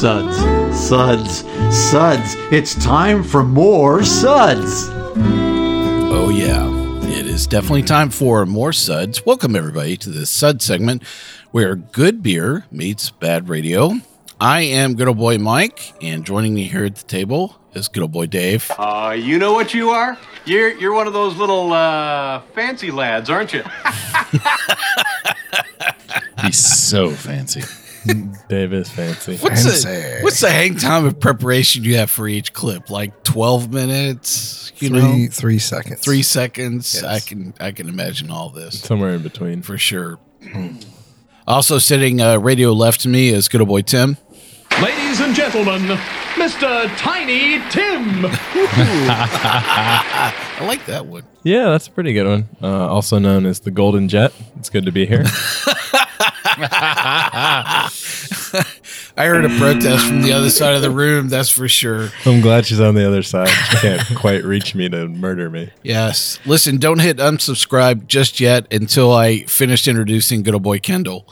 Suds, suds, suds. It's time for more suds. Oh, yeah. It is definitely time for more suds. Welcome, everybody, to this sud segment where good beer meets bad radio. I am good old boy Mike, and joining me here at the table is good old boy Dave. Uh, you know what you are? You're you're one of those little uh, fancy lads, aren't you? He's so fancy. Dave is fancy. What's the, what's the hang time of preparation you have for each clip? Like 12 minutes? You three know? three seconds. Three seconds. Yes. I can I can imagine all this Somewhere in between. for sure. Also sitting uh, radio left to me is good old boy Tim. Ladies and gentlemen, Mr. Tiny Tim. I like that one. Yeah, that's a pretty good one. Uh, also known as the Golden Jet. It's good to be here. I heard a protest from the other side of the room, that's for sure. I'm glad she's on the other side. She can't quite reach me to murder me. Yes. Listen, don't hit unsubscribe just yet until I finish introducing good old boy Kendall.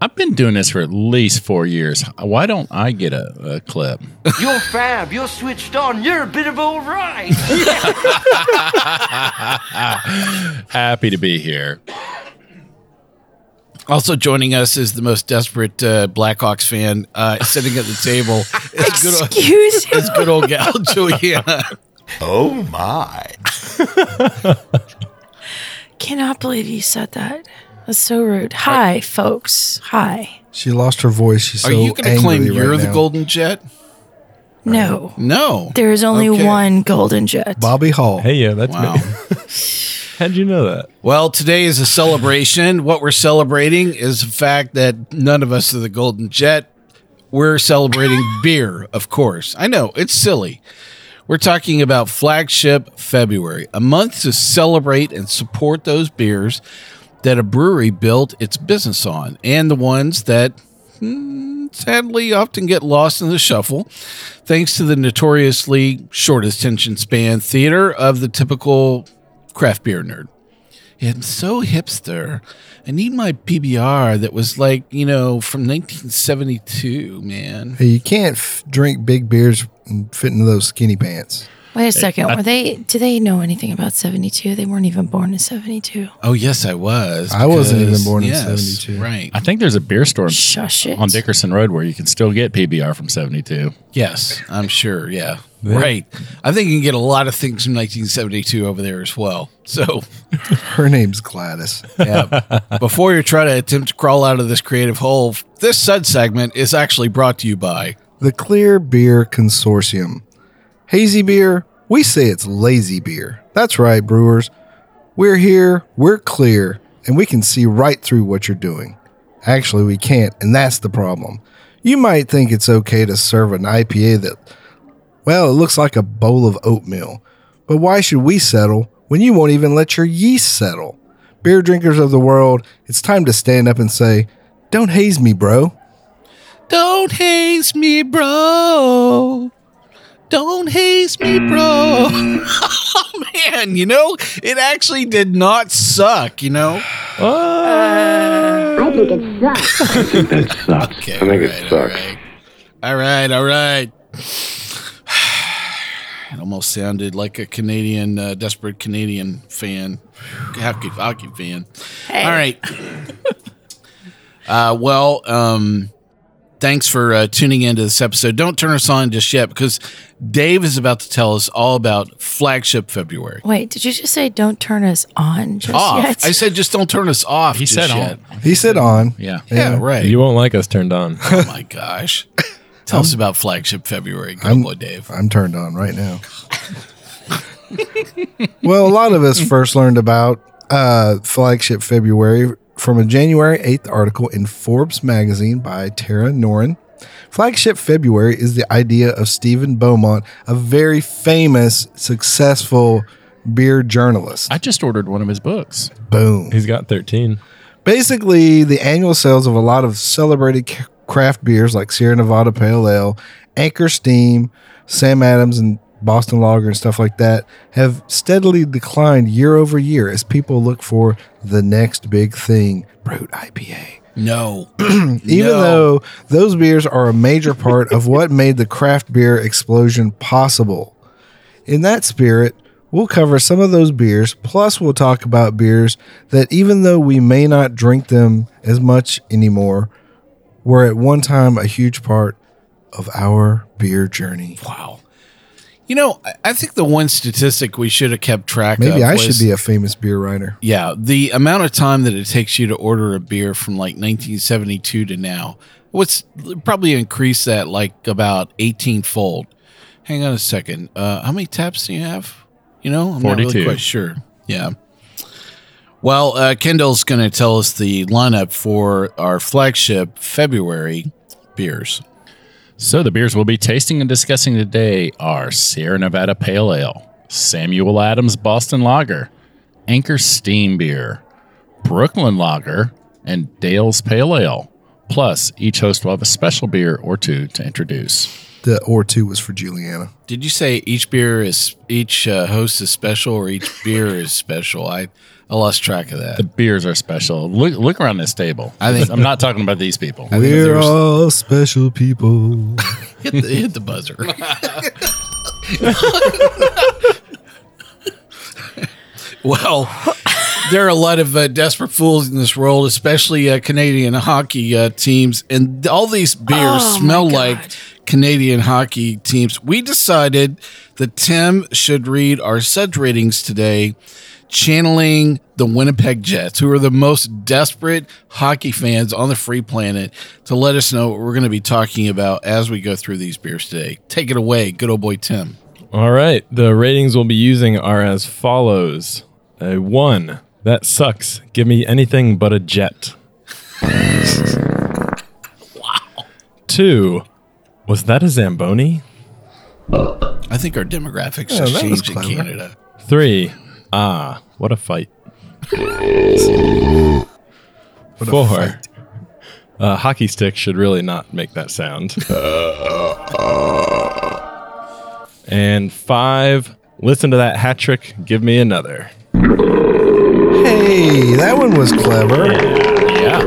I've been doing this for at least four years. Why don't I get a, a clip? You're fab. You're switched on. You're a bit of all right. Happy to be here. Also joining us is the most desperate uh, Blackhawks fan uh, sitting at the table. Is good, old, Excuse you. is good old gal Juliana. oh my. Cannot believe you said that. That's so rude. Hi, folks. Hi. She lost her voice. She's Are so you going to claim angry you're right the. Golden Jet? No. No. There is only Okay. one golden jet. Bobby Hull. Hey, yeah, that's Wow. me. How'd you know that? Well, today is a celebration. What we're celebrating is the fact that none of us are the Golden Jet. We're celebrating beer, of course. I know, it's silly. We're talking about Flagship February, a month to celebrate and support those beers that a brewery built its business on and the ones that hmm, sadly often get lost in the shuffle thanks to the notoriously short attention span theater of the typical craft beer nerd. I'm so hipster. I need my PBR that was like, you know, from 1972, man. You can't f- drink big beers and fit into those skinny pants. Wait a second. Were they? Do they know anything about seventy two? They weren't even born in seventy two. Oh, yes, I was. I wasn't even because- born in 72. Right. I think there's a beer store Shush it. on Dickerson Road where you can still get PBR from 72. Yes, I'm sure. Yeah. Right. I think you can get a lot of things from 1972 over there as well. So, Her name's Gladys. yeah. Before you try to attempt to crawl out of this creative hole, this sud segment is actually brought to you by The Clear Beer Consortium. Hazy beer, we say it's lazy beer. That's right, brewers. We're here, we're clear, and we can see right through what you're doing. Actually, we can't, and that's the problem. You might think it's okay to serve an IPA that, well, it looks like a bowl of oatmeal. But why should we settle when you won't even let your yeast settle? Beer drinkers of the world, it's time to stand up and say, Don't haze me, bro. Don't haze me, bro. Don't haze me, bro. oh, man. You know, it actually did not suck, you know? I think it sucks. I think that sucks. Okay, I think it sucks. All right. All right, all right. It almost sounded like a Canadian, uh, desperate Canadian fan, hockey, hockey fan. All right. uh, well, um, thanks for uh, tuning into this episode. Don't turn us on just yet because Dave is about to tell us all about Flagship February. Wait, did you just say don't turn us on just off. yet? I said just don't turn us off. He just said yet. on. He said on. Yeah. Yeah, right. You won't like us turned on. oh my gosh. Tell us about Flagship February. Good I'm- boy, Dave. I'm turned on right now. well, a lot of us first learned about uh, flagship February from a January 8th article in Forbes magazine by Tara Nurin. Flagship February is the idea of Stephen Beaumont, a very famous, successful beer journalist. I just ordered one of his books. Boom. He's got 13. Basically, the annual sales of a lot of celebrated craft beers like Sierra Nevada Pale Ale, Anchor Steam, Sam Adams, and Boston Lager and stuff like that have steadily declined year over year as people look for the next big thing, Brut IPA. No. Even No. though those beers are a major part of what made the craft beer explosion possible. In that spirit, we'll cover some of those beers, plus, we'll talk about beers that, even though we may not drink them as much anymore, were at one time a huge part of our beer journey. Wow. You know, I- I think the one statistic we should have kept track of Maybe I was- should be a famous beer writer. Yeah, the amount of time that it takes you to order a beer from like 1972 to now, what's probably increased that like about 18 fold. Hang on a second. Uh, how many taps do you have? You know, I'm not really quite sure. Yeah. Well, uh, Kendall's going to tell us the lineup for our flagship February beers. So the beers we'll be tasting and discussing today are Sierra Nevada Pale Ale, Samuel Adams Boston Lager, Anchor Steam Beer, Brooklyn Lager, and Dale's Pale Ale. Plus, each host will have a special beer or two to introduce. The or two was for Juliana. Did you say each beer is each uh, host is special or each beer is special? I I lost track of that. The beers are special. Look, look around this table. I think- I'm not talking about these people. I think if We're there was- all special people. hit the, hit the buzzer. well, there are a lot of uh, desperate fools in this world, especially uh, Canadian hockey uh, teams, and all these beers Oh, my smell God. like Canadian hockey teams. We decided that Tim should read our Suds ratings today. Channeling the Winnipeg Jets, who are the most desperate hockey fans on the free planet, to let us know what we're going to be talking about as we go through these beers today. Take it away, good old boy Tim. All right. The ratings we'll be using are as follows a one. That sucks. Give me anything but a jet. wow. Two. Was that a Zamboni? I think our demographics Yeah, have changed in. Canada. Three. Ah, what a fight. What a Four. fight. A hockey stick should really not make that sound. and five. Listen to that hat trick. Give me another. Hey, that one was clever. Yeah.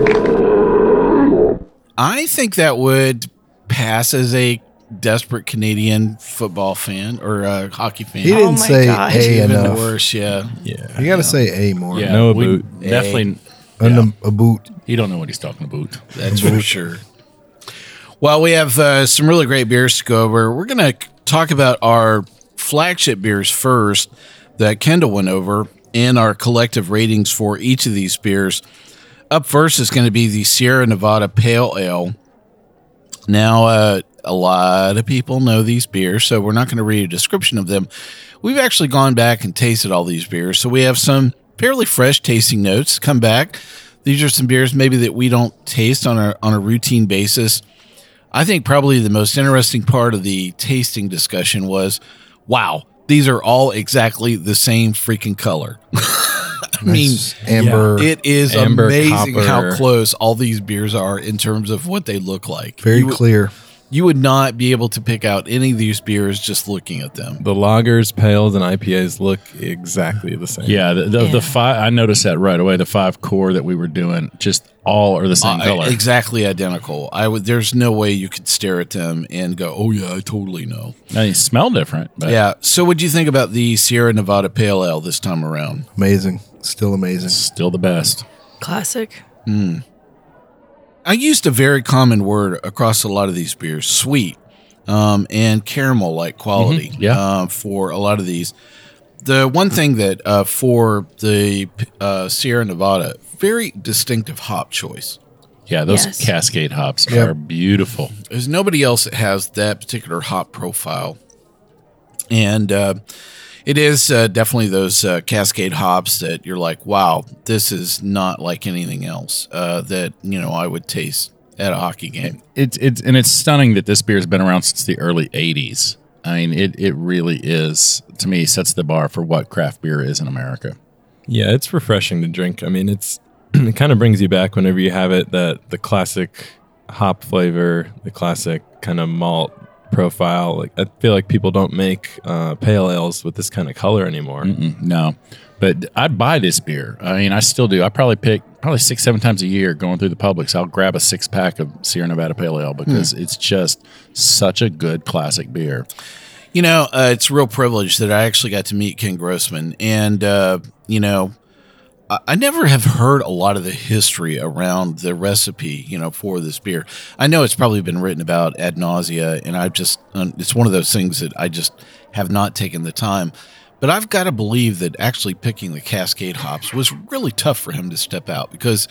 I think that would pass as a desperate Canadian football fan or uh, hockey fan. He didn't my say gosh. A Even enough. worse, yeah. Yeah. You got to say A more. Yeah. No we boot. Definitely. And yeah. a, a boot. He don't know what he's talking about. That's for sure. Well, we have uh, some really great beers to go over. We're going to talk about our flagship beers first that Kendall went over and our collective ratings for each of these beers. Up first is going to be the Sierra Nevada Pale Ale. Now, uh, a lot of people know these beers, so we're not going to read a description of them. We've actually gone back and tasted all these beers, so we have some fairly fresh tasting notes come back. These are some beers maybe that we don't taste on a on a routine basis. I think probably the most interesting part of the tasting discussion was, wow, these are all exactly the same freaking color. I mean, amber. it is Amber, amazing how close all these beers are in terms of what they look like. very you, clear. You would not be able to pick out any of these beers just looking at them. The lagers, pales, and IPAs look exactly the same. Yeah, the, the, Yeah. the five. I noticed that right away. The five core that we were doing, just all are the same Uh, color. exactly identical. I would. There's no way you could stare at them and go, "Oh yeah, I totally know." Now, they smell different, but Yeah. So, what do you think about the Sierra Nevada Pale Ale this time around? Amazing. Still amazing. still the best. Classic. I used a very common word across a lot of these beers: sweet um, and caramel-like quality. Mhm, yeah. uh, for a lot of these. The one thing that uh, for the uh, Sierra Nevada, very distinctive hop choice. Yeah, those Yes. Cascade hops Yep. are beautiful. There's nobody else that has that particular hop profile. And uh, It is uh, definitely those uh, Cascade hops that you're like, wow, this is not like anything else uh, that you know I would taste at a hockey game. It's it's and it's stunning that this beer has been around since the early '80s. I mean, it it really is to me sets the bar for what craft beer is in America. Yeah, it's refreshing to drink. I mean, it's it kind of brings you back whenever you have it that the classic hop flavor, the classic kind of malt profile. Like I feel like people don't make uh, pale ales with this kind of color anymore. Mm-mm, no, but I'd buy this beer. I mean, I still do. I probably pick probably six, seven times a year going through the Publix. I'll grab a six pack of Sierra Nevada Pale Ale because it's just such a good classic beer. You know, uh, it's a real privilege that I actually got to meet Ken Grossman. And, uh, you know, I, never have heard a lot of the history around the recipe, you know, for this beer. I know it's probably been written about ad nausea, and I've just, it's one of those things that I just have not taken the time. But I've got to believe that actually picking the Cascade hops was really tough for him to step out because,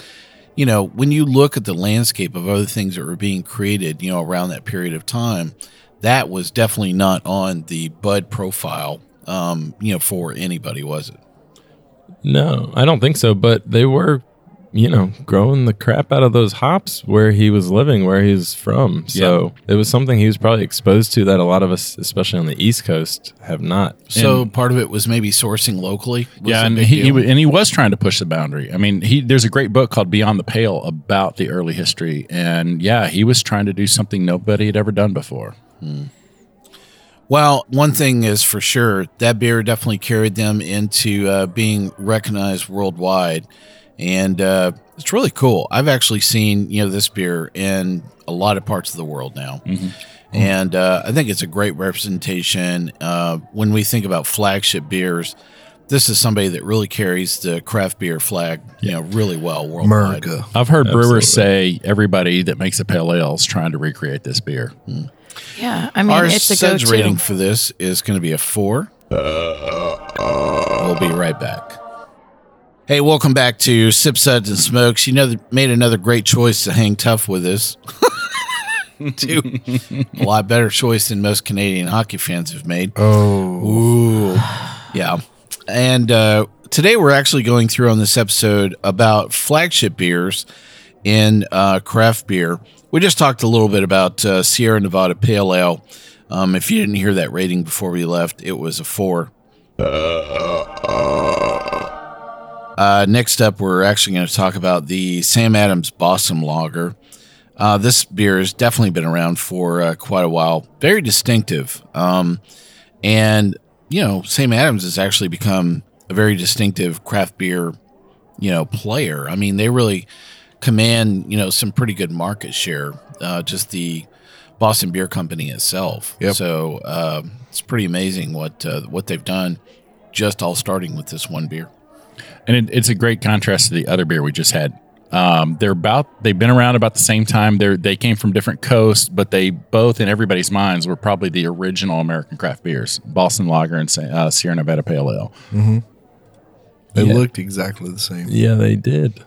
you know, when you look at the landscape of other things that were being created, you know, around that period of time, that was definitely not on the bud profile, um, you know, for anybody, was it? No, I don't think so. But they were, you know, growing the crap out of those hops where he was living, where he's from. So it was something he was probably exposed to that a lot of us, especially on the East Coast, have not. So part of it was maybe sourcing locally. was yeah, a and big he, he deal. wa- and he was trying to push the boundary. I mean, he there's a great book called Beyond the Pale about the early history, and yeah, he was trying to do something nobody had ever done before. Hmm. Well, one thing is for sure that beer definitely carried them into uh, being recognized worldwide, and uh, it's really cool. I've actually seen you know this beer in a lot of parts of the world now, and uh, I think it's a great representation. Uh, when we think about flagship beers, this is somebody that really carries the craft beer flag, you know, really well worldwide. America. I've heard Absolutely. brewers say everybody that makes a pale ale is trying to recreate this beer. Yeah, I mean, Our it's a suds go-to. rating for this is going to be a four. We'll be right back. Hey, welcome back to Sip Suds and Smokes. You know, made another great choice to hang tough with us. Two, a lot better choice than most Canadian hockey fans have made. Oh, Ooh, yeah. And uh, today we're actually going through on this episode about flagship beers in uh, craft beer. We just talked a little bit about uh, Sierra Nevada Pale Ale. Um, if you didn't hear that rating before we left, it was a four. Uh, next up, we're actually going to talk about the Sam Adams Boston Lager. Uh, this beer has definitely been around for uh, quite a while. Very distinctive. Um, and, you know, Sam Adams has actually become a very distinctive craft beer, you know, player. I mean, they really command, you know, some pretty good market share. Uh, just the Boston Beer Company itself. Yep. So uh, it's pretty amazing what uh, what they've done. Just all starting with this one beer. and it, it's a great contrast to the other beer we just had. Um, they're about they've been around about the same time. They they came from different coasts, but they both in everybody's minds were probably the original American craft beers: Boston Lager and uh, Sierra Nevada Pale Ale. they Yeah. looked exactly the same. Yeah, they did.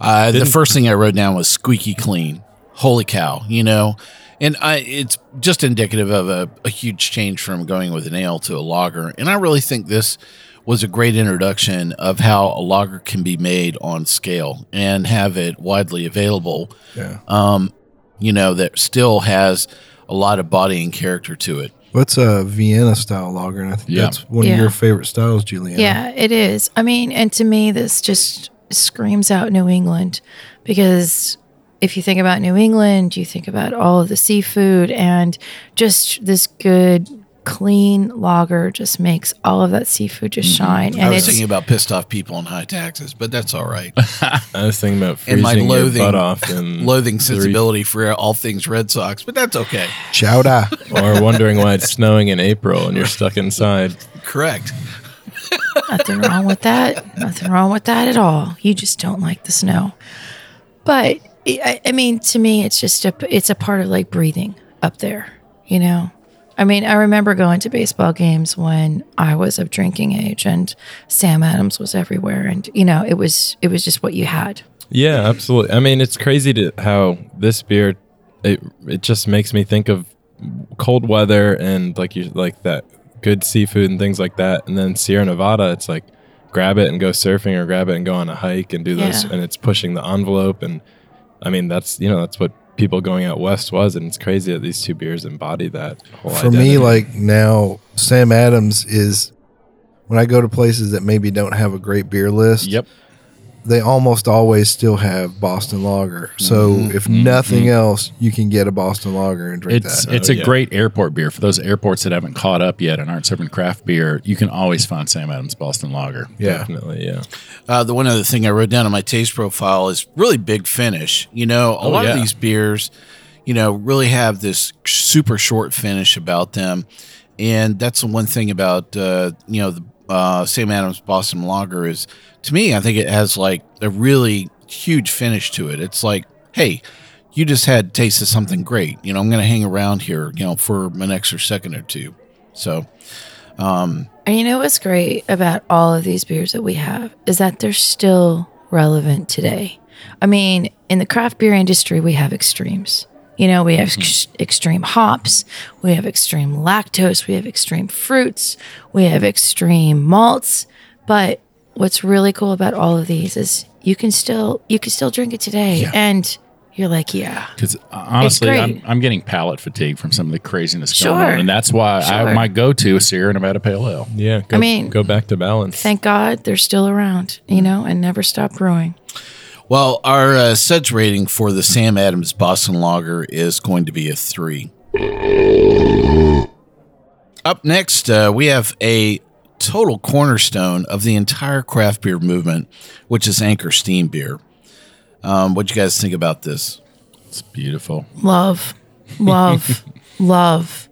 Uh, the first thing I wrote down was squeaky clean. Holy cow, you know, and I it's just indicative of a, a huge change from going with an ale to a lager. And I really think this was a great introduction of how a lager can be made on scale and have it widely available. Yeah. Um, you know, that still has a lot of body and character to it. What's a Vienna style lager? And I think Yeah. that's one Yeah. of your favorite styles, Juliana. Yeah, it is. I mean, and to me, this just screams out New England because if you think about New England, you think about all of the seafood and just this good, clean lager just makes all of that seafood just mm-hmm. shine. I And was thinking about pissed off people and high taxes, but that's all right. I was thinking about And freezing my your loathing, butt off and loathing sensibility for all things Red Sox, but that's okay. Chowder. or wondering why it's snowing in April and you're stuck inside. Correct. Nothing wrong with that. Nothing wrong with that at all. You just don't like the snow. But I, I mean, to me, it's just a it's a part of like breathing up there. You know, I mean, I remember going to baseball games when I was of drinking age, and Sam Adams was everywhere, and you know, it was it was just what you had. Yeah, absolutely. I mean, it's crazy to how this beer it it just makes me think of cold weather and like you like that good seafood and things like that. And then Sierra Nevada, it's like grab it and go surfing or grab it and go on a hike and do those Yeah. and it's pushing the envelope and I mean that's you know that's what people going out west was and it's crazy that these two beers embody that whole For me, like now, Sam Adams is when I go to places that maybe don't have a great beer list. Yep. They almost always still have Boston Lager. So Mm-hmm. if nothing else, you can get a Boston Lager and drink It's that. it's Oh, a yeah. great airport beer for those airports that haven't caught up yet and aren't serving craft beer. You can always find Sam Adams Boston Lager. yeah. definitely yeah Uh, the one other thing I wrote down on my taste profile is really big finish. You know, a Oh, lot of these beers, you know, really have this super short finish about them, and that's the one thing about uh, you know the uh, Sam Adams Boston Lager is to me, I think it has like a really huge finish to it. It's like, hey. You just had taste of something great. You know, I'm going to hang around here, you know, for an extra second or two. So, And you know what's great about all of these beers that we have is that they're still relevant today. I mean, in the craft beer industry, we have extremes. You know, we have mm-hmm. ex- extreme hops, we have extreme lactose, we have extreme fruits, we have extreme malts. But what's really cool about all of these is you can still you can still drink it today, and you're like, yeah, Because uh, honestly. I'm, I'm getting palate fatigue from some of the craziness going Sure. on, and that's why I, Sure. my go-to is Sierra Nevada Pale Ale. yeah go, I mean- go back to balance thank God they're still around, you know, and never stop growing. Well, our uh, suds rating for the Sam Adams Boston Lager is going to be a three. Up next, uh, we have a total cornerstone of the entire craft beer movement, which is Anchor Steam Beer. Um, what you guys think about this? It's beautiful. Love, love, love,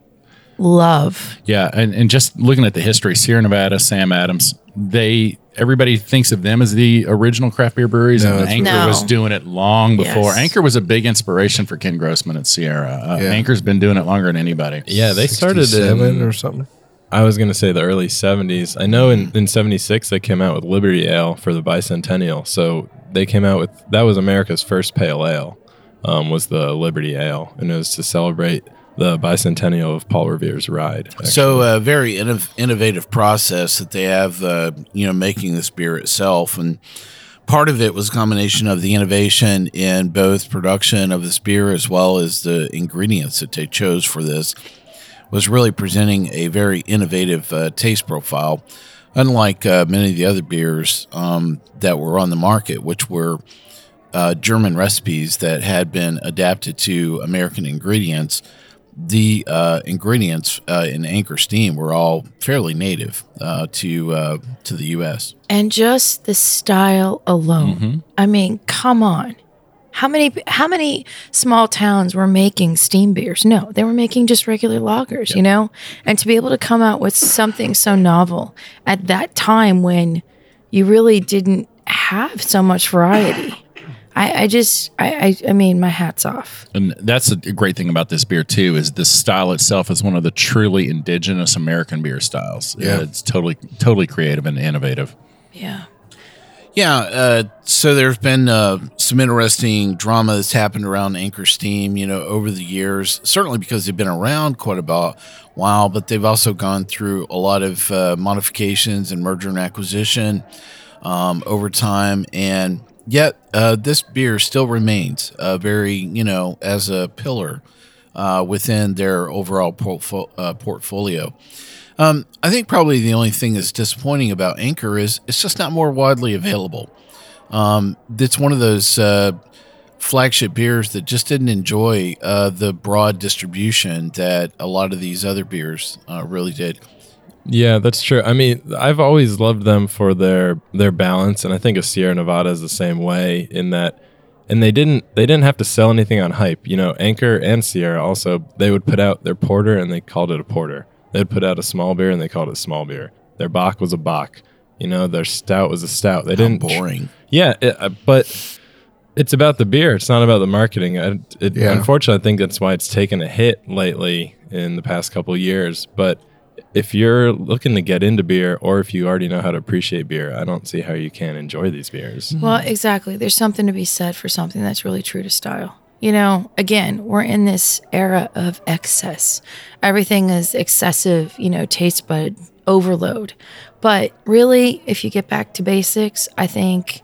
love. Yeah, and, and just looking at the history, Sierra Nevada, Sam Adams, they everybody thinks of them as the original craft beer breweries, No, and Anchor No. was doing it long before. Yes. Anchor was a big inspiration for Ken Grossman at Sierra. Uh, Yeah. Anchor's been doing it longer than anybody. yeah they started seven in or something. I was gonna say the early '70s. I know in in '76 they came out with Liberty Ale for the bicentennial. So they came out with that was America's first pale ale. Um, was the Liberty Ale, and it was to celebrate the bicentennial of Paul Revere's ride. So, a very innov- innovative process that they have, uh, you know, making this beer itself, and part of it was a combination of the innovation in both production of this beer as well as the ingredients that they chose for this. Was really presenting a very innovative uh, taste profile, unlike uh, many of the other beers um, that were on the market, which were uh, German recipes that had been adapted to American ingredients the uh, ingredients uh, in Anchor Steam were all fairly native uh, to uh, to the U.S. And just the style alone. I mean, come on. How many how many small towns were making steam beers? No, they were making just regular lagers, you know? And to be able to come out with something so novel at that time when you really didn't have so much variety. I, I just I, I I mean my hat's off. And that's a great thing about this beer too is the style itself is one of the truly indigenous American beer styles. Yeah. it's totally totally creative and innovative. Yeah. Yeah, uh, so there's been uh, some interesting drama that's happened around Anchor Steam, you know, over the years. Certainly because they've been around quite a while, but they've also gone through a lot of uh, modifications and merger and acquisition um, over time, and yet uh, this beer still remains uh, very, you know, as a pillar uh, within their overall portfo- uh, portfolio. Um, I think probably the only thing that's disappointing about Anchor is it's just not more widely available. Um, it's one of those uh, flagship beers that just didn't enjoy the broad distribution that a lot of these other beers really did. Yeah, that's true. I mean, I've always loved them for their their balance, and I think of Sierra Nevada is the same way in that. And they didn't they didn't have to sell anything on hype. You know, Anchor and Sierra also they would put out their porter and they called it a porter. They'd put out a small beer and they called it a small beer. Their Bock was a Bock. You know, their stout was a stout. They How didn't boring. Yeah, it, uh, but it's about the beer. It's not about the marketing. I, it, Yeah. Unfortunately, I think that's why it's taken a hit lately in the past couple of years. But if you're looking to get into beer, or if you already know how to appreciate beer, I don't see how you can't enjoy these beers. Mm-hmm. Well, exactly. There's something to be said for something that's really true to style. You know, again, we're in this era of excess. Everything is excessive, you know, taste bud overload. But really, if you get back to basics, I think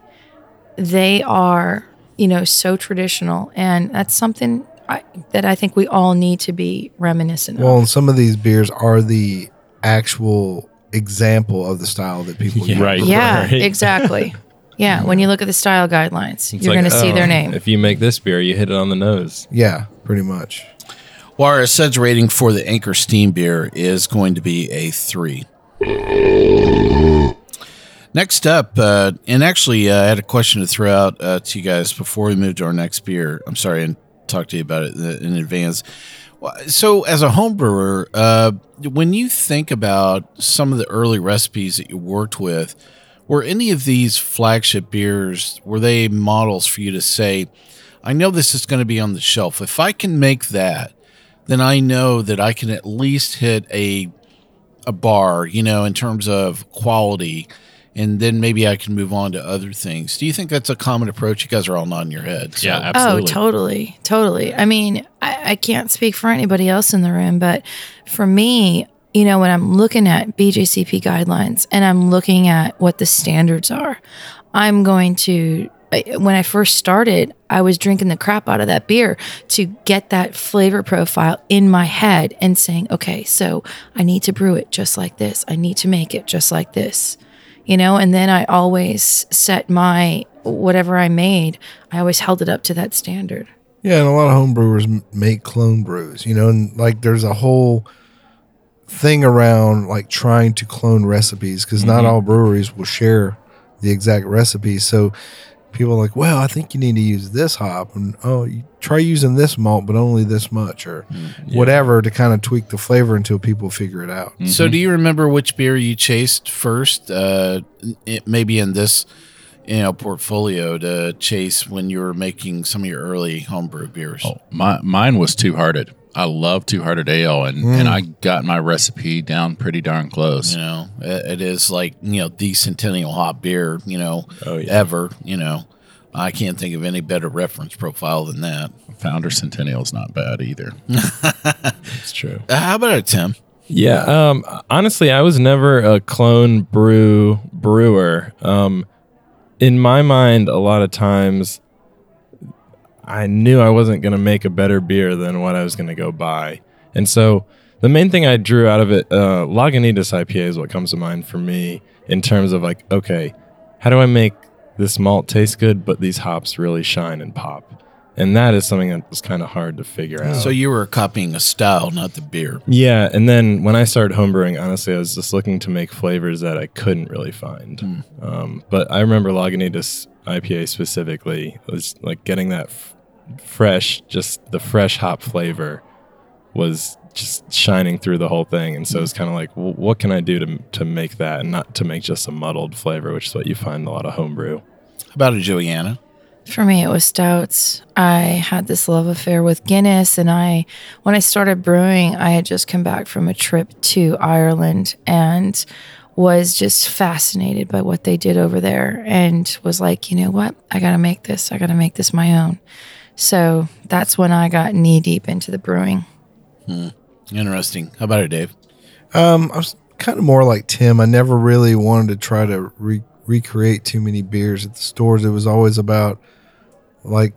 they are, you know, so traditional. And that's something I, that I think we all need to be reminiscent Well, of. and some of these beers are the actual example of the style that people use. Right. Yeah, right. exactly. Yeah, when you look at the style guidelines, It's you're like, going to see oh, their name. If you make this beer, you hit it on the nose. Yeah, pretty much. Well, our suds rating for the Anchor Steam beer is going to be a three. Next up, uh, and actually, uh, I had a question to throw out uh, to you guys before we move to our next beer. I'm sorry, and talk to you about it in in advance. So, as a home brewer, uh, when you think about some of the early recipes that you worked with, were any of these flagship beers were they models for you to say, "I know this is going to be on the shelf. If I can make that, then I know that I can at least hit a a bar, you know, in terms of quality." And then maybe I can move on to other things. Do you think that's a common approach? You guys are all nodding your heads. Yeah, absolutely. Oh, totally. Totally. I mean, I, I can't speak for anybody else in the room, but for me, you know, when I'm looking at BJCP guidelines and I'm looking at what the standards are, I'm going to. When I first started, I was drinking the crap out of that beer to get that flavor profile in my head and saying, okay, so I need to brew it just like this. I need to make it just like this you know? And then i always set my whatever i made i always held it up to that standard. Yeah, and a lot of home brewers make clone brews, you know, and like there's a whole thing around like trying to clone recipes because not mm-hmm. all breweries will share the exact recipe. So people are like, well, I think you need to use this hop, and oh, you try using this malt, but only this much, or whatever to kind of tweak the flavor until people figure it out. So, do you remember which beer you chased first? Uh, it, maybe in this, you know, portfolio to chase when you were making some of your early homebrew beers. Oh, my mine was two hearted. I love two hearted ale, and and I got my recipe down pretty darn close. You know, it, it is like you know the Centennial hop beer. You know, Oh, yeah. ever. You know, I can't think of any better reference profile than that. Founder Centennial is not bad either. It's true. Uh, how about it, Tim? Yeah. Um, honestly, I was never a clone brew brewer. Um, in my mind, a lot of times, I knew I wasn't going to make a better beer than what I was going to go buy, and so the main thing I drew out of it, uh, Lagunitas IPA is what comes to mind for me in terms of like, okay, how do I make this malt taste good, but these hops really shine and pop? And that is something that was kind of hard to figure out. So you were copying a style, not the beer. Yeah, and then when I started homebrewing, honestly, I was just looking to make flavors that I couldn't really find. Um, but I remember Lagunitas IPA specifically was like getting that f- fresh, just the fresh hop flavor was just shining through the whole thing. And so it's kind of like, well, what can I do to to make that and not to make just a muddled flavor, which is what you find in a lot of homebrew. How about a Joanna? For me, it was stouts. I had this love affair with Guinness, and I, when I started brewing, I had just come back from a trip to Ireland and was just fascinated by what they did over there, and was like, you know what, I got to make this. I got to make this my own. So that's when I got knee deep into the brewing. Interesting. How about it, Dave? Um, I was kind of more like Tim. I never really wanted to try to re- recreate too many beers at the stores. It was always about like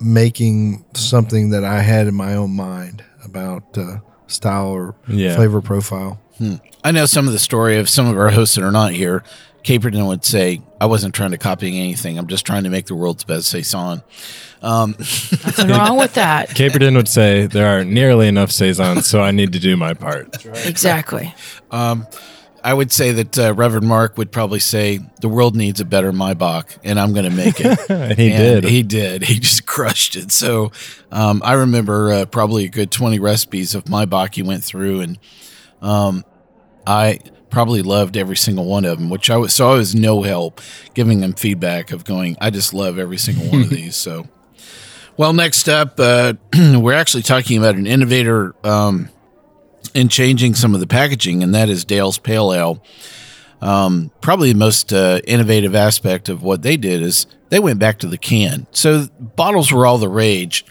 making something that I had in my own mind about uh, style or Yeah. flavor profile. I know some of the story of some of our hosts that are not here. Caperton would say, I wasn't trying to copy anything. I'm just trying to make the world's best Saison. Nothing wrong with that. Caperton would say there aren't nearly enough saisons, so I need to do my part. Exactly. I would say that uh, Reverend Mark would probably say, The world needs a better Maibock, and I'm going to make it. And he And did. He did. He just crushed it. So um, I remember uh, probably a good 20 recipes of Maibock he went through, and um, I probably loved every single one of them, which I was, so I was no help giving them feedback of going, I just love every single one of these. So, well, next up, uh, we're actually talking about an innovator um, in changing some of the packaging, and that is Dale's Pale Ale. Um, probably the most uh, innovative aspect of what they did is they went back to the can. So bottles were all the rage,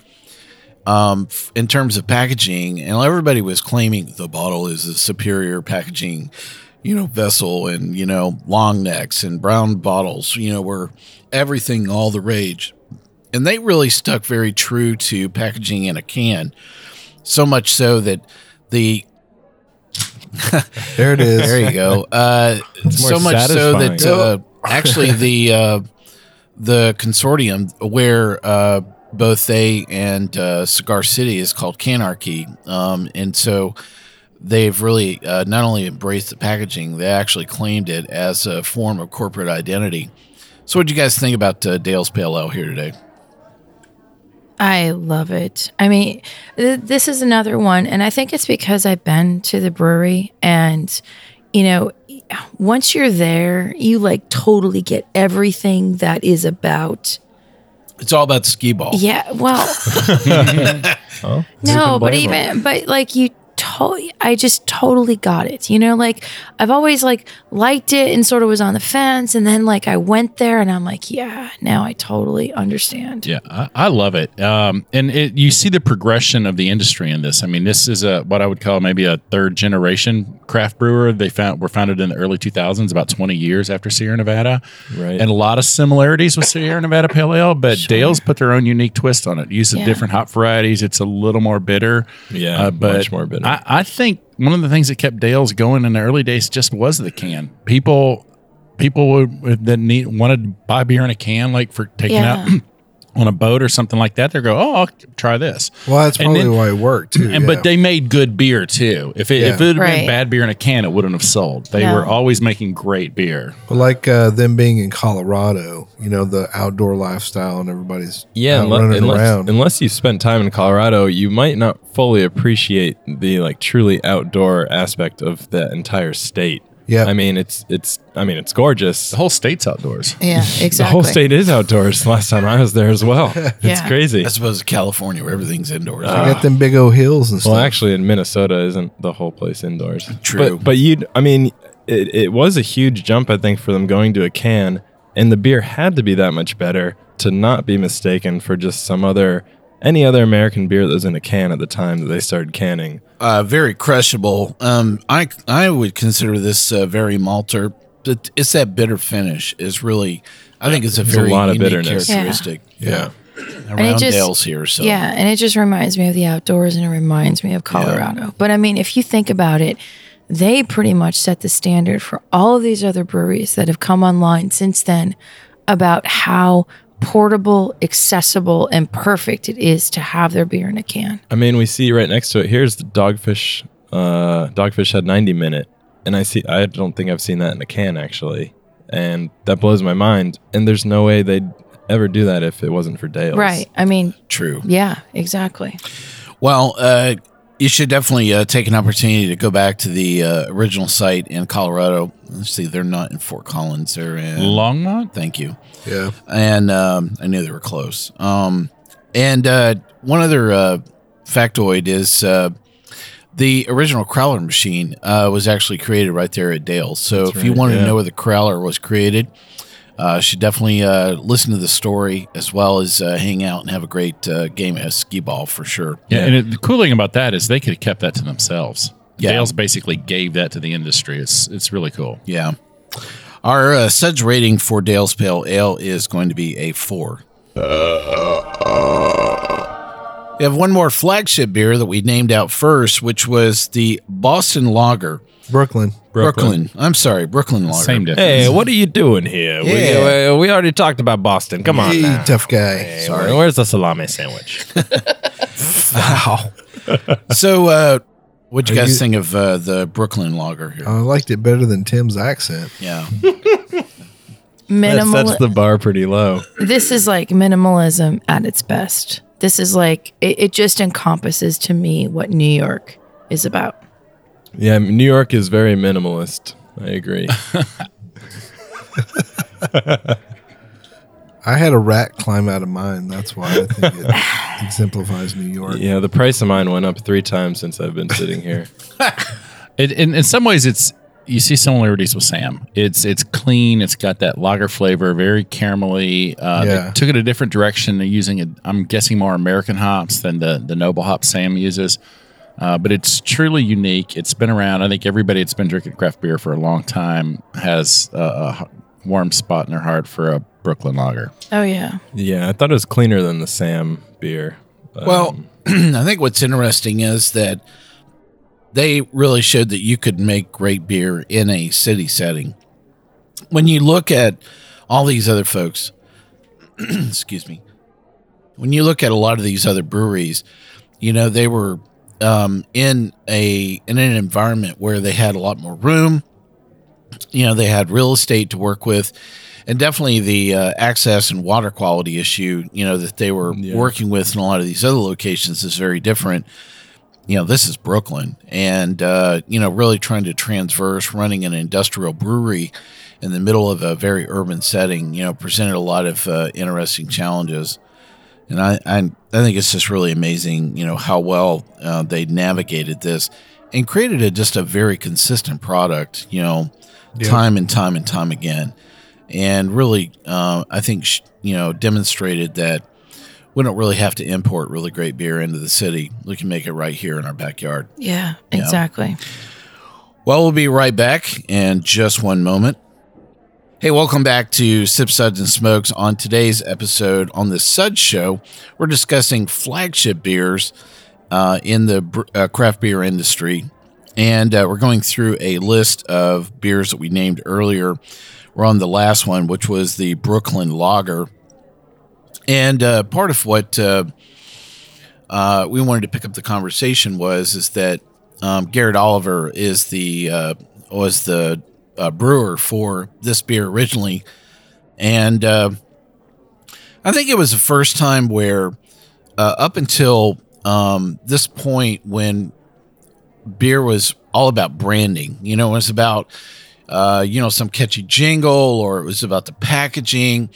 um, in terms of packaging, and everybody was claiming the bottle is a superior packaging, you know, vessel, and you know, long necks and brown bottles, you know, were everything all the rage, and they really stuck very true to packaging in a can, so much so that the There it is. there you go. Uh, so much so that uh, actually the uh, the consortium where uh, both they and uh, Cigar City is called Canarchy, um, and so they've really uh, not only embraced the packaging, they actually claimed it as a form of corporate identity. So, what do you guys think about uh, Dale's Pale Ale here today? I love it. I mean, th- this is another one, and I think it's because I've been to the brewery, and you know, once you're there, you like totally get everything that is about. It's all about skee ball. Yeah, well, Oh, no, but even but like you totally I just totally got it. You know, like I've always like liked it and sort of was on the fence and then like I went there and I'm like, yeah, now I totally understand. Yeah, I, I love it. Um, and it, you see the progression of the industry in this. I mean, this is a what I would call maybe a third generation craft brewer. They found were founded in the early 2000s, about 20 years after Sierra Nevada, Right. And a lot of similarities with Sierra Nevada Pale Ale, but Dale's put their own unique twist on it. Uses Yeah. different hop varieties. It's a little more bitter. Yeah, uh, but much more bitter. I, I think one of the things that kept Dale's going in the early days just was the can. People people would that need wanted to buy beer in a can, like for taking Yeah. out on a boat or something like that. They go, oh, I'll try this. Well, that's And probably then- why it worked too. And yeah. but they made good beer too. If it, if it Yeah. had been bad beer in a can, it wouldn't have sold. They No. were always making great beer. Well, like uh, them being in Colorado, you know, the outdoor lifestyle and everybody's Yeah, unless, running unless, around. unless you spent time in Colorado, you might not fully appreciate the like truly outdoor aspect of the entire state. Yeah. I mean it's it's I mean it's gorgeous. The whole state's outdoors. Yeah, exactly. The whole state is outdoors. Last time I was there as well. It's Yeah. crazy. I suppose California where everything's indoors. You got them big old hills and stuff. Well, actually, in Minnesota, isn't the whole place indoors? True. but, but you, I mean, it, it was a huge jump, I think, for them going to a can, and the beer had to be that much better to not be mistaken for just some other, any other American beer that was in a can at the time that they started canning. uh, very crushable. Um, I I would consider this uh, very malter. But It's that bitter finish is really. I think it's a There's a very lot of unique bitterness. characteristic. Yeah. around just- Dale's here. So Yeah, and it just reminds me of the outdoors and it reminds me of Colorado. But I mean, if you think about it, they pretty much set the standard for all of these other breweries that have come online since then about how portable, accessible, and perfect it is to have their beer in a can. I mean, we see right next to it. Here's the Dogfish. Uh, Dogfish Head 90 minute, and I see. I don't think I've seen that in a can actually, and that blows my mind. And there's no way they'd ever do that if it wasn't for Dale's. Right. I mean, true. yeah, exactly. Well, uh, you should definitely uh, take an opportunity to go back to the uh, original site in Colorado. Let's see, they're not in Fort Collins. They're in Longmont? Thank you. yeah. and um, I knew they were close. Um, and uh, one other uh, factoid is uh, the original Crowler machine uh, was actually created right there at Dale's. So if you right, wanted to know where the Crowler was created, uh, should definitely uh, listen to the story as well as uh, hang out and have a great uh, game of skee ball for sure. Yeah, and it, the cool thing about that is they could have kept that to themselves. Yeah. Dale's basically gave that to the industry. It's it's really cool. Yeah. Our uh, suds rating for Dale's Pale Ale is going to be a four. We have one more flagship beer that we named out first, which was the Boston Lager. Brooklyn. Brooklyn. I'm sorry, Brooklyn Lager. Same difference. Hey, what are you doing here? Yeah. We, we already talked about Boston. Come on. Hey, now. tough guy. Sorry. Where's the salami sandwich? Wow. So, uh, what'd you Are guys you- think of uh, the Brooklyn Lager here? I liked it better than Tim's accent. yeah. That Minimal. sets the bar pretty low. this is like minimalism at its best. This is like it, it just encompasses to me what New York is about. Yeah, New York is very minimalist. I agree. I had a rat climb out of mine. That's why I think it exemplifies New York. yeah, the price of mine went up three times since I've been sitting here. It, in, in some ways, it's you see similarities with Sam. It's it's clean. It's got that lager flavor, very caramelly. Uh, Yeah. They took it a different direction. They're using it. I'm guessing more American hops than the the noble hop Sam uses. Uh, but it's truly unique. It's been around. I think everybody that's been drinking craft beer for a long time has a warm spot in their heart for a Brooklyn lager. Oh yeah. Yeah, I thought it was cleaner than the Sam beer. Well, I think what's interesting is that they really showed that you could make great beer in a city setting. When you look at all these other folks, excuse me, when you look at a lot of these other breweries, you know they were um, in a in an environment where they had a lot more room. You know, they had real estate to work with, and definitely the uh, access and water quality issue. You know that they were Yeah. working with in a lot of these other locations is very different. You know, this is Brooklyn, and uh, you know, really trying to transverse running an industrial brewery in the middle of a very urban setting. You know, presented a lot of uh, interesting challenges. And I, I, I think it's just really amazing, you know, how well uh, they navigated this and created a, just a very consistent product, you know, time and time and time again. And really, uh, I think, sh- you know, demonstrated that we don't really have to import really great beer into the city. We can make it right here in our backyard. Yeah. Exactly. Well, we'll be right back in just one moment. Hey, welcome back to Sip Suds and Smokes. On today's episode on the Suds Show, we're discussing flagship beers uh, in the uh, craft beer industry. And uh, we're going through a list of beers that we named earlier. We're on the last one, which was the Brooklyn Lager. And uh, part of what uh, uh, we wanted to pick up the conversation was is that um, Garrett Oliver is the was the uh, brewer for this beer originally, and uh, I think it was the first time where uh, up until um, this point when beer was all about branding, you know, it was about uh, you know some catchy jingle or it was about the packaging,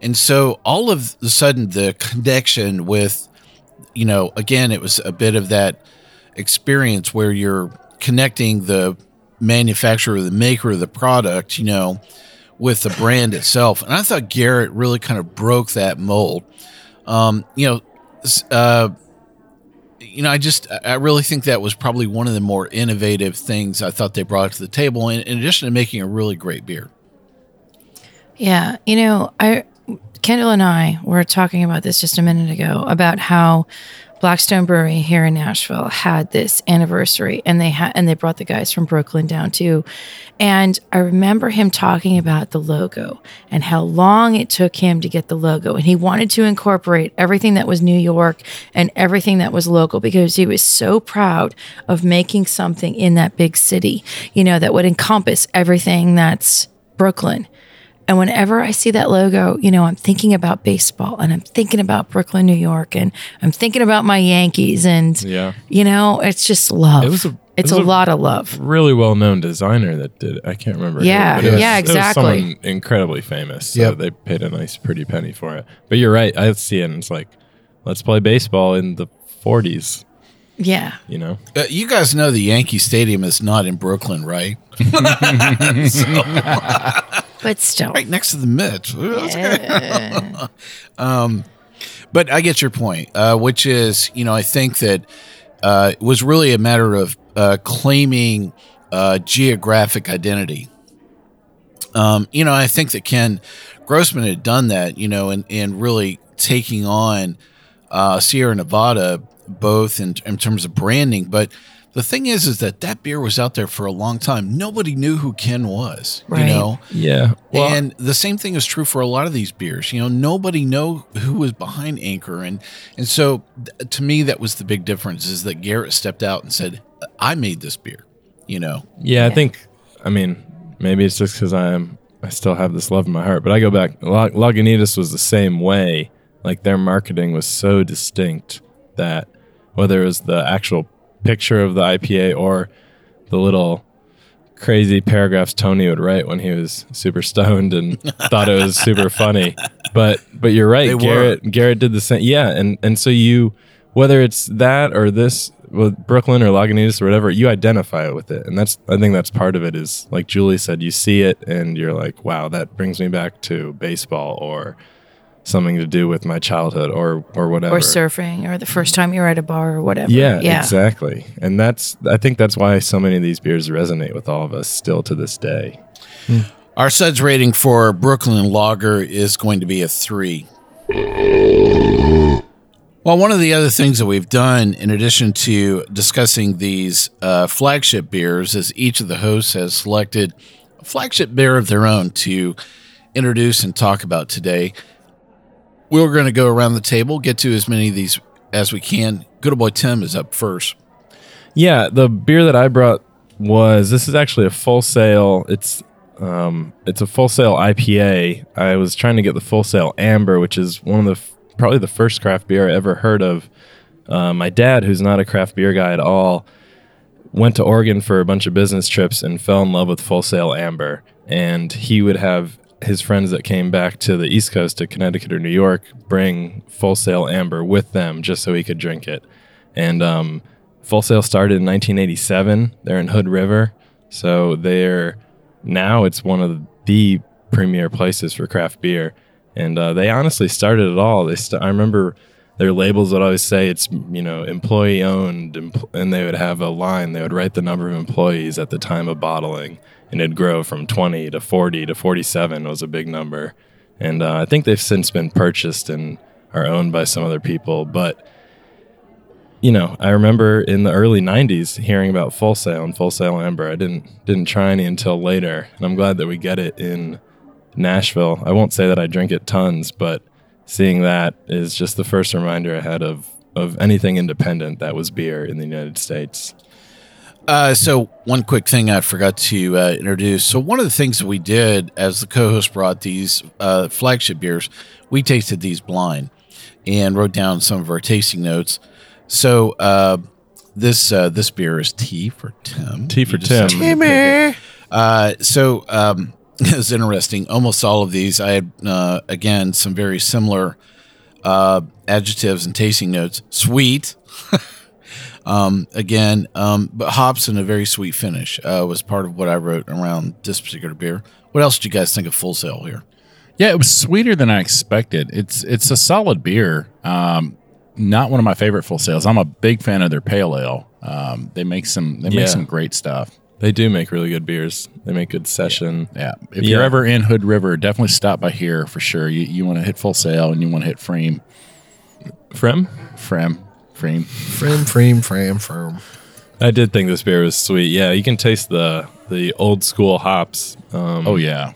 and so all of a sudden the connection with you know, again, it was a bit of that experience where you're connecting the manufacturer, the maker of the product, you know, with the brand itself. And I thought Garrett really kind of broke that mold. Um, you know, uh, you know, I just, I really think that was probably one of the more innovative things I thought they brought to the table, in, in addition to making a really great beer. Yeah, you know, I Kendall and I were talking about this just a minute ago about how Blackstone Brewery here in Nashville had this anniversary, and they had and they brought the guys from Brooklyn down too. And I remember him talking about the logo and how long it took him to get the logo, and he wanted to incorporate everything that was New York and everything that was local because he was so proud of making something in that big city, you know, that would encompass everything that's Brooklyn. And whenever I see that logo, you know, I'm thinking about baseball and I'm thinking about Brooklyn, New York, and I'm thinking about my Yankees. And, Yeah. you know, it's just love. It was a- it it's was a, a- lot of love. really well known designer that did it. I can't remember. who, Yeah, but it was- yeah, it was exactly. someone incredibly famous. So Yep. they paid a nice, pretty penny for it. But you're right. I see it and it's like, let's play baseball in the 40s, Yeah. you know? Uh, you guys know the Yankee Stadium is not in Brooklyn, right? But still. right next to the Mets. um, but I get your point, uh, which is, you know, I think that uh, it was really a matter of uh, claiming uh, geographic identity. Um, you know, I think that Ken Grossman had done that, you know, and, and really taking on uh, Sierra Nevada, both in, in terms of branding. But the thing is, is that that beer was out there for a long time. Nobody knew who Ken was, Right. you know? Yeah. Well, and the same thing is true for a lot of these beers. You know, nobody know who was behind Anchor, and and so th- to me, that was the big difference is that Garrett stepped out and said, "I made this beer." You know, Yeah, I think. I mean, maybe it's just because I'm. I still have this love in my heart, but I go back. La- Lagunitas was the same way. Like their marketing was so distinct that whether it was the actual picture of the IPA or the little crazy paragraphs Tony would write when he was super stoned and thought it was super funny. But but you're right, They were. Garrett Garrett did the same. Yeah, and and so you whether it's that or this with Brooklyn or Lagunitas or whatever, you identify it with it, and that's I think that's part of it. Is like Julie said, you see it and you're like, wow, that brings me back to baseball or something to do with my childhood or or whatever. Or surfing, or the first time you were at a bar, or whatever. Yeah, yeah. exactly. And that's I think that's why so many of these beers resonate with all of us still to this day. Our suds rating for Brooklyn Lager is going to be a three. Well, one of the other things that we've done, in addition to discussing these uh, flagship beers, is each of the hosts has selected a flagship beer of their own to introduce and talk about today. We're going to go around the table, get to as many of these as we can. Good old boy Tim is up first. Yeah, the beer that I brought was this is actually a Full Sail. It's um, it's a Full Sail IPA. I was trying to get the Full Sail amber, which is one of the probably the first craft beer I ever heard of. Uh, my dad, who's not a craft beer guy at all, went to Oregon for a bunch of business trips and fell in love with Full Sail amber. And he would have his friends that came back to the East Coast to Connecticut or New York bring full Sail amber with them just so he could drink it. And um, Full Sail started in 1987. They're in Hood River, so they're now it's one of the premier places for craft beer. And uh, they honestly started it all. They st- I remember their labels would always say it's you know employee owned, and they would have a line. They would write the number of employees at the time of bottling, and it'd grow from 20 to 40 to 47 was a big number. And uh, I think they've since been purchased and are owned by some other people, but you know, I remember in the early '90s hearing about Full Sail and Full Sail Amber. I didn't didn't try any until later, and I'm glad that we get it in Nashville. I won't say that I drink it tons, but seeing that is just the first reminder I had of of anything independent that was beer in the United States. Uh, so one quick thing I forgot to uh, introduce. So one of the things that we did as the co-host brought these uh, flagship beers, we tasted these blind and wrote down some of our tasting notes. So uh, this uh, this beer is T for Tim. T for Tim. said- Uh, so um, it was interesting. Almost all of these, I had uh, again some very similar uh, adjectives and tasting notes. Sweet. um, again, um, but hops and a very sweet finish uh, was part of what I wrote around this particular beer. What else did you guys think of Full Sail here? Yeah, it was sweeter than I expected. It's it's a solid beer. Um, not one of my favorite Full Sails. I'm a big fan of their pale ale. Um, they make some they Yeah. make some great stuff. They do make really good beers. They make good session. Yeah. If Yeah. you're ever in Hood River, definitely stop by here for sure. You you want to hit Full Sail and you want to hit Frame. Frem? Frem. Freem. Frame, frame, frame, frame. I did think this beer was sweet. Yeah, you can taste the the old school hops. Um, Oh yeah.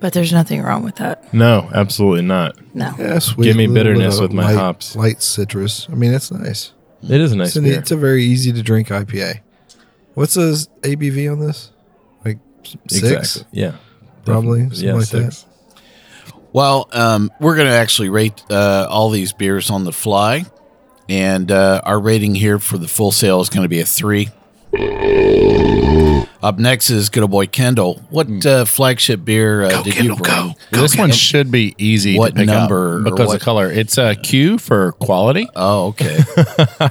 But there's nothing wrong with that. no, absolutely not. No. Yeah, sweet. Give me bitterness of with my light, hops. Light citrus. I mean, it's nice. It is a nice It's, an, it's a very easy to drink IPA. What's the ABV on this? Like six? Exactly. Yeah. Probably, Definitely. something like that. six. Well, um, we're going to actually rate uh, all these beers on the fly, and uh, our rating here for the Full Sail is going to be a three. Up next is good old boy Kendall. What uh, flagship beer uh, did you bring? this one should be easy What to pick number up because what- of color. It's a Q for quality. Oh, okay.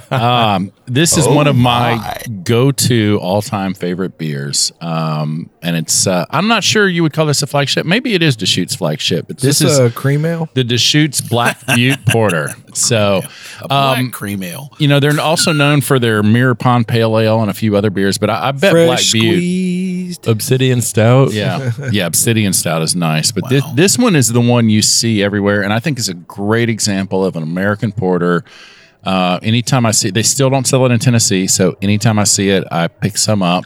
Um, this is one of my, go-to all-time favorite beers, um, and it's. Uh, I'm not sure you would call this a flagship. Maybe it is Deschutes flagship, but this, this is a cream ale? the Deschutes Black Butte Porter. So, A black um, cream ale. you know, they're also known for their Mirror Pond Pale Ale and a few other beers, but I, I bet Black Fresh Butte. squeezed. Obsidian Stout. Yeah, yeah, Obsidian Stout is nice, but this this one is the one you see everywhere, and I think is a great example of an American porter. Uh, anytime I see, they still don't sell it in Tennessee, so anytime I see it, I pick some up.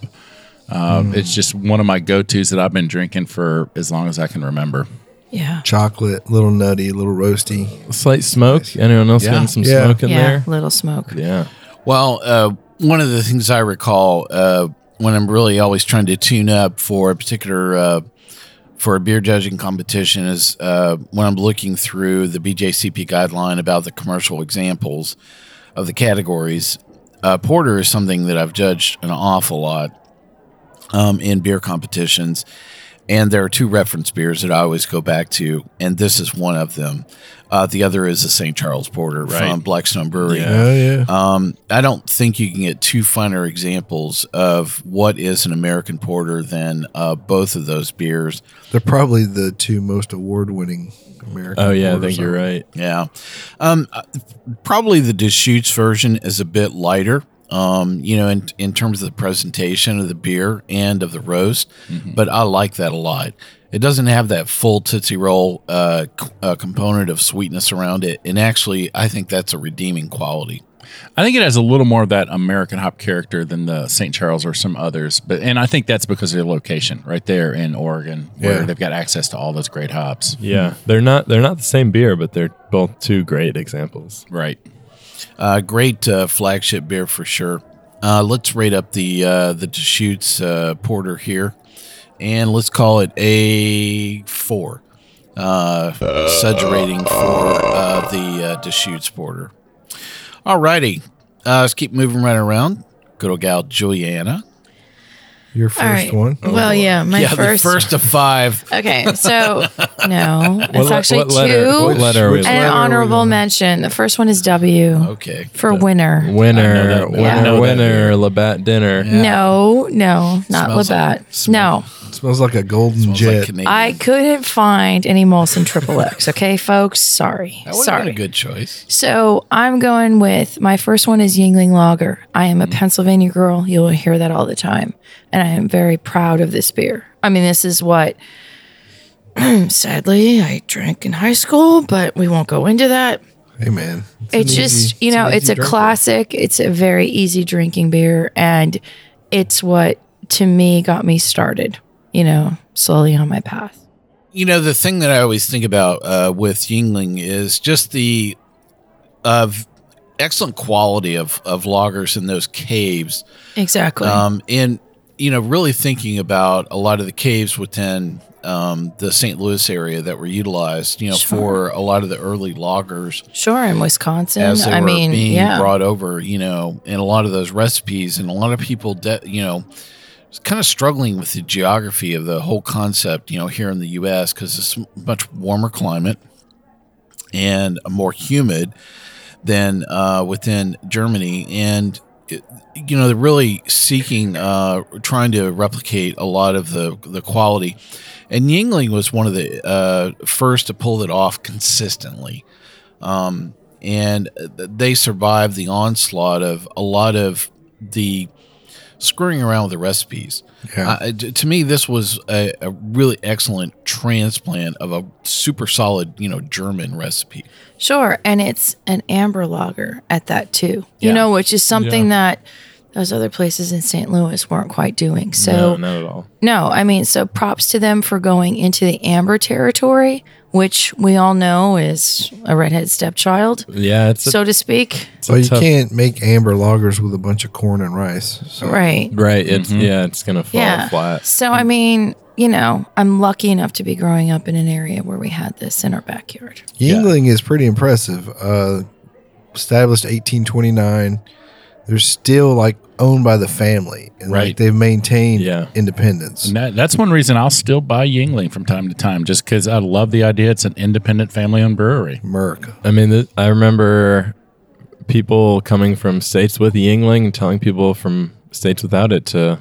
Um, It's just one of my go tos that I've been drinking for as long as I can remember. Yeah. Chocolate, little nutty, little roasty. Slight smoke. Anyone else Yeah. getting some Yeah. smoke in yeah. there? Little smoke. Yeah. Well, uh, one of the things I recall uh, when I'm really always trying to tune up for a particular uh, for a beer judging competition is uh, when I'm looking through the BJCP guideline about the commercial examples of the categories. Uh, porter is something that I've judged an awful lot um, in beer competitions. And there are two reference beers that I always go back to, and this is one of them. Uh, the other is the St. Charles Porter from Blackstone Brewery. Oh yeah. Um, I don't think you can get two finer examples of what is an American porter than uh, both of those beers. They're probably the two most award-winning American. Oh yeah, I think you're on- right. Yeah. Um, uh, probably the Deschutes version is a bit lighter. Um, you know, in in terms of the presentation of the beer and of the roast, but I like that a lot. It doesn't have that full Tootsie Roll uh, c- uh, component of sweetness around it, and actually, I think that's a redeeming quality. I think it has a little more of that American hop character than the St. Charles or some others, but and I think that's because of their location right there in Oregon, where Yeah. they've got access to all those great hops. Yeah, they're not they're not the same beer, but they're both two great examples. Right. Uh, great uh, flagship beer for sure. Uh, let's rate up the uh, the Deschutes uh, Porter here, and let's call it a four. Uh, Suds rating for the uh, Deschutes Porter. Alrighty, uh, let's keep moving right around. Good old gal Julieanna. Your first All right. one. Well, yeah, my yeah, first. the first of five. Okay, so no, it's What actually what letter- two. what letter are and an letter are we honorable mention. The first one is W Okay. for winner. Winner, winner, I know winner. Labatt dinner. No, no, not Smells like- Labatt. smell- no, smells like a golden Smells jet. like I couldn't find any Molson Triple X. Okay, folks, sorry, that would have sorry. been a good choice. So I'm going with my first one is Yuengling Lager. I am a mm-hmm. Pennsylvania girl. You'll hear that all the time. And I am very proud of this beer. I mean, this is what sadly I drank in high school, but we won't go into that. Hey man, It's, an just, easy- you know, an it's a drinker. classic. It's a very easy drinking beer. And it's what to me got me started, you know, slowly on my path. You know, the thing that I always think about uh, with Yuengling is just the of excellent quality of of lagers in those caves. Exactly. Um, and you know, really thinking about a lot of the caves within um, the St. Louis area that were utilized, you know, Sure. for a lot of the early lagers sure, in Wisconsin. as they I were mean, being yeah. brought over, you know, in a lot of those recipes, and a lot of people, de- you know, kind of struggling with the geography of the whole concept, you know, here in the U.S. because it's a much warmer climate and more humid than uh, within Germany, and it, you know, they're really seeking, uh, trying to replicate a lot of the the quality. And Yuengling was one of the uh, first to pull it off consistently Um, and they survived the onslaught of a lot of the screwing around with the recipes. Yeah. Uh, to me, this was a, a really excellent transplant of a super solid, you know, German recipe. Sure, and it's an amber lager at that too. Yeah. You know, which is something that those other places in St. Louis weren't quite doing. So no, not at all. no, I mean, so props to them for going into the amber territory, which we all know is a redhead stepchild, Yeah, it's a, so to speak. it's a Well, you tough- can't make amber lagers with a bunch of corn and rice. So Right. Right. It's yeah, it's gonna fall Yeah. flat. So I mean, you know, I'm lucky enough to be growing up in an area where we had this in our backyard. Yuengling is pretty impressive. Uh, established 1829. They're still like owned by the family, and like Right. they've maintained Yeah. independence. And that, that's one reason I'll still buy Yuengling from time to time, just because I love the idea it's an independent family owned brewery. Merck. I mean, th- I remember people coming from states with Yuengling and telling people from states without it to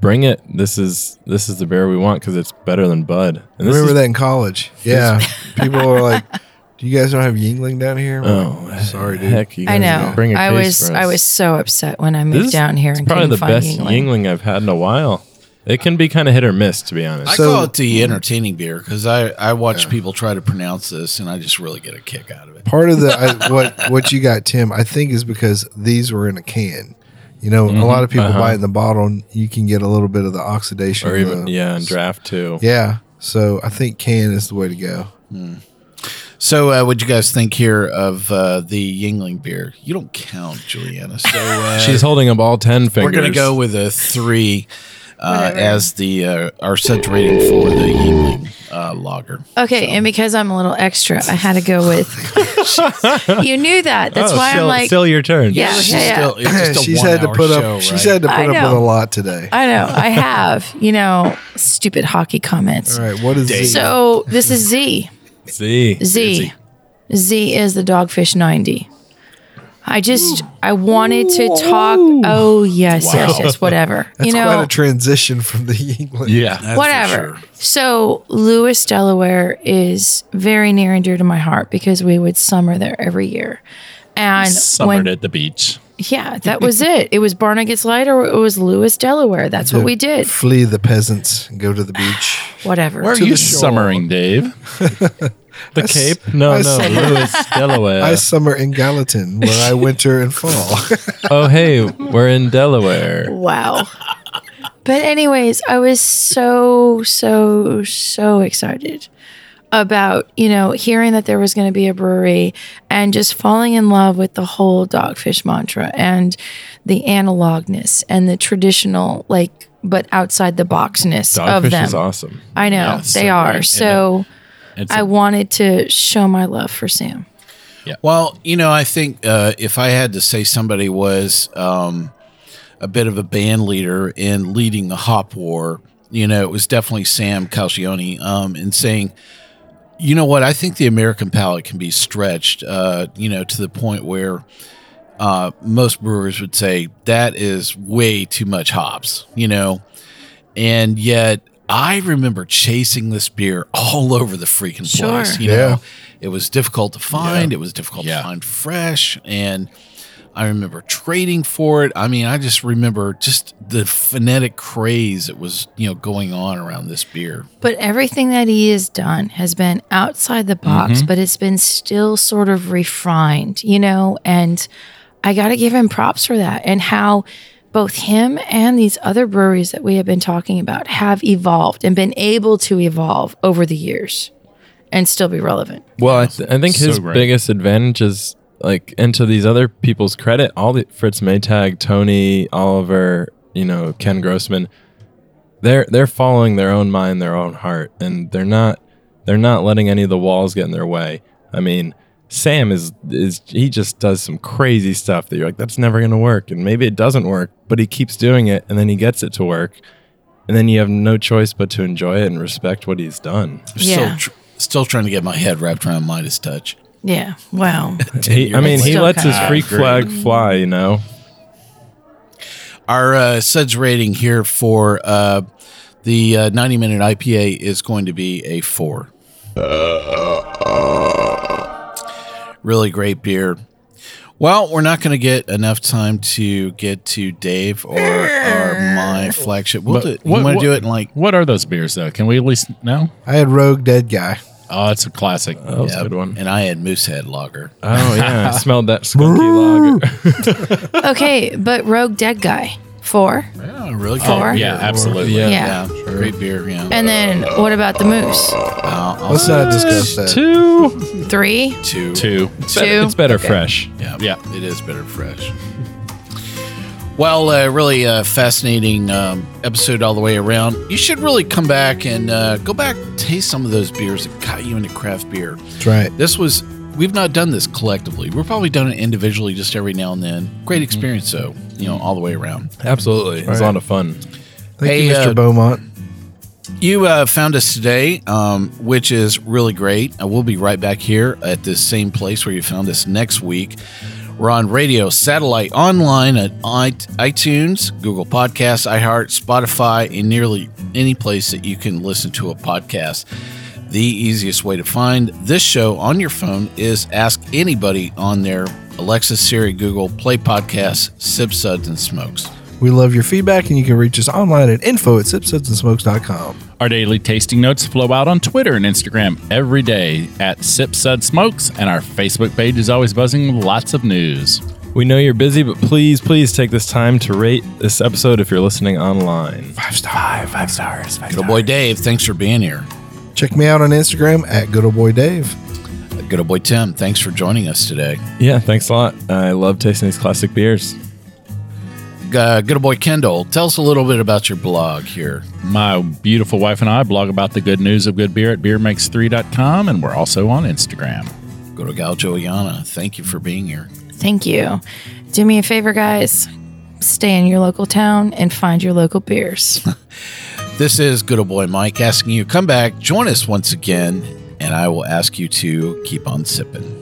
bring it. This is this is the beer we want because it's better than Bud. And this Remember is, that in college? Yeah. People were like, "Do you guys don't have Yuengling down here?" Oh, sorry, dude. Heck, you I guys know. Bring a I case was for I was so upset when I This moved is- down here It's and probably couldn't the find best Yuengling. Yuengling I've had in a while. It can be kind of hit or miss, to be honest. I So- call it the entertaining beer because I, I watch people try to pronounce this and I just really get a kick out of it. Part of the I, what what you got, Tim, I think is because these were in a can. You know, a lot of people Uh-huh. buy it in the bottle, and you can get a little bit of the oxidation. or of even the- yeah, and draft too. yeah. So I think can is the way to go. So, uh, what do you guys think here of uh, the Yuengling beer? You don't count, Julieanna. So uh, She's holding up all ten fingers. we're gonna go with a three. uh, as the uh, our suds rating for the Yuengling uh, lager. Okay, and because I'm a little extra, I had to go with. you knew that. That's Oh, why still, I'm like. still your turn. Yeah, It's yeah, yeah. still- it's just a she's had to put show, up. She's had to put up with a lot today. I know. I have. You know, stupid hockey comments. All right, what is Z? So this is Z. See, Z. Z is the Dogfish 90. I just I wanted to talk. Oh yes, yes, yes. Whatever. That's you know, quite a transition from the England. Yeah. Whatever. sure. So Lewes, Delaware is very near and dear to my heart because we would summer there every year. And Summered when, at the beach. Yeah, that was it. It was Barnegat's Light or it was Lewes, Delaware. That's what we did. Flee the peasants and go to the beach. Whatever. Where are To you the shore. summering, Dave? the Cape? No, I no, saw- Lewes, Delaware. I summer in Gallatin, where I winter and fall. oh, hey, we're in Delaware. Wow. But anyways, I was so so so excited about, you know, hearing that there was going to be a brewery and just falling in love with the whole dogfish mantra and the analogness and the traditional like but outside the boxness of Dogfish them. is awesome. I know Yeah, they so are. great. So It's I a- wanted to show my love for Sam. Yeah. Well, you know, I think uh, if I had to say somebody was um, a bit of a band leader in leading the hop war, you know, it was definitely Sam Calagione um, in saying, you know what, I think the American palate can be stretched, uh, you know, to the point where uh, most brewers would say that is way too much hops, you know, and yet I remember chasing this beer all over the freaking Sure. place. You Yeah. know, it was difficult to find. It was difficult Yeah. to find fresh, and I remember trading for it. I mean, I just remember just the phonetic craze that was you know going on around this beer. But everything that he has done has been outside the box, mm-hmm. but it's been still sort of refined, you know? And I got to give him props for that and how both him and these other breweries that we have been talking about have evolved and been able to evolve over the years and still be relevant. Well, I, th- I think So his great. biggest advantage is like, and to these other people's credit, all the Fritz Maytag, Tony, Oliver, you know, Ken Grossman, they're they're following their own mind, their own heart, and they're not they're not letting any of the walls get in their way. I mean, Sam is is he just does some crazy stuff that you're like, that's never gonna work, and maybe it doesn't work, but he keeps doing it, and then he gets it to work, and then you have no choice but to enjoy it and respect what he's done. Yeah. Still, tr- still trying to get my head wrapped around Midas touch. Yeah. Wow. He, I mean, he Still lets his kinda freak agree. flag fly, you know. Our uh, suds rating here for uh, the uh, 90 minute IPA is going to be a four. Really great beer. Well, we're not going to get enough time to get to Dave or, or my flagship. We'll But do what- you want to do it in like What are those beers, though? Can we at least know? I had Rogue Dead Guy. Oh, it's a classic. That was yeah, a good one. And I had Moosehead Lager. Oh yeah, I smelled that skunky lager. okay. But Rogue Dead Guy, four. Yeah, really good. Four? Oh, yeah, absolutely. Yeah. Yeah. Yeah, great beer. Yeah. And then what about the Moose? Uh, I'll Let's not discuss that. Two. Three? two. Two. It's better, Two? it's better Okay. fresh. Yeah, Yeah. it is better fresh. Well, uh, really uh, fascinating um, episode all the way around. You should really come back and uh, go back, taste some of those beers that got you into craft beer. That's right. This was, we've not done this collectively. We've probably done it individually just every now and then. Great experience, though, you know, all the way around. Absolutely, it was a lot of fun. Thank Hey, you, Mr. uh, Beaumont. You uh, found us today, um, which is really great. Uh, we'll be right back here at this same place where you found us next week. We're on radio, satellite, online at iTunes, Google Podcasts, iHeart, Spotify, and nearly any place that you can listen to a podcast. The easiest way to find this show on your phone is ask anybody on their Alexa, Siri, Google, Play Podcasts, Sip Suds, and Smokes. We love your feedback, and you can reach us online at info at sipsudsandsmokes.com. Our daily tasting notes flow out on Twitter and Instagram every day at Sip Sud Smokes, and our Facebook page is always buzzing with lots of news. We know you're busy, but please, please take this time to rate this episode if you're listening online. Five star. Five, five stars. Five Good old boy Dave, thanks for being here. Check me out on Instagram at good old boy Dave. Good old boy Tim, thanks for joining us today. Yeah, thanks a lot. I love tasting these classic beers. Uh, good old boy Kendall, tell us a little bit about your blog here. My beautiful wife and I blog about the good news of good beer at beermakes3.com, and we're also on Instagram. Go to Gal Julieanna. Thank you for being here. Thank you. Do me a favor, guys. Stay in your local town and find your local beers. This is good old boy Mike asking you come back, join us once again, and I will ask you to keep on sipping.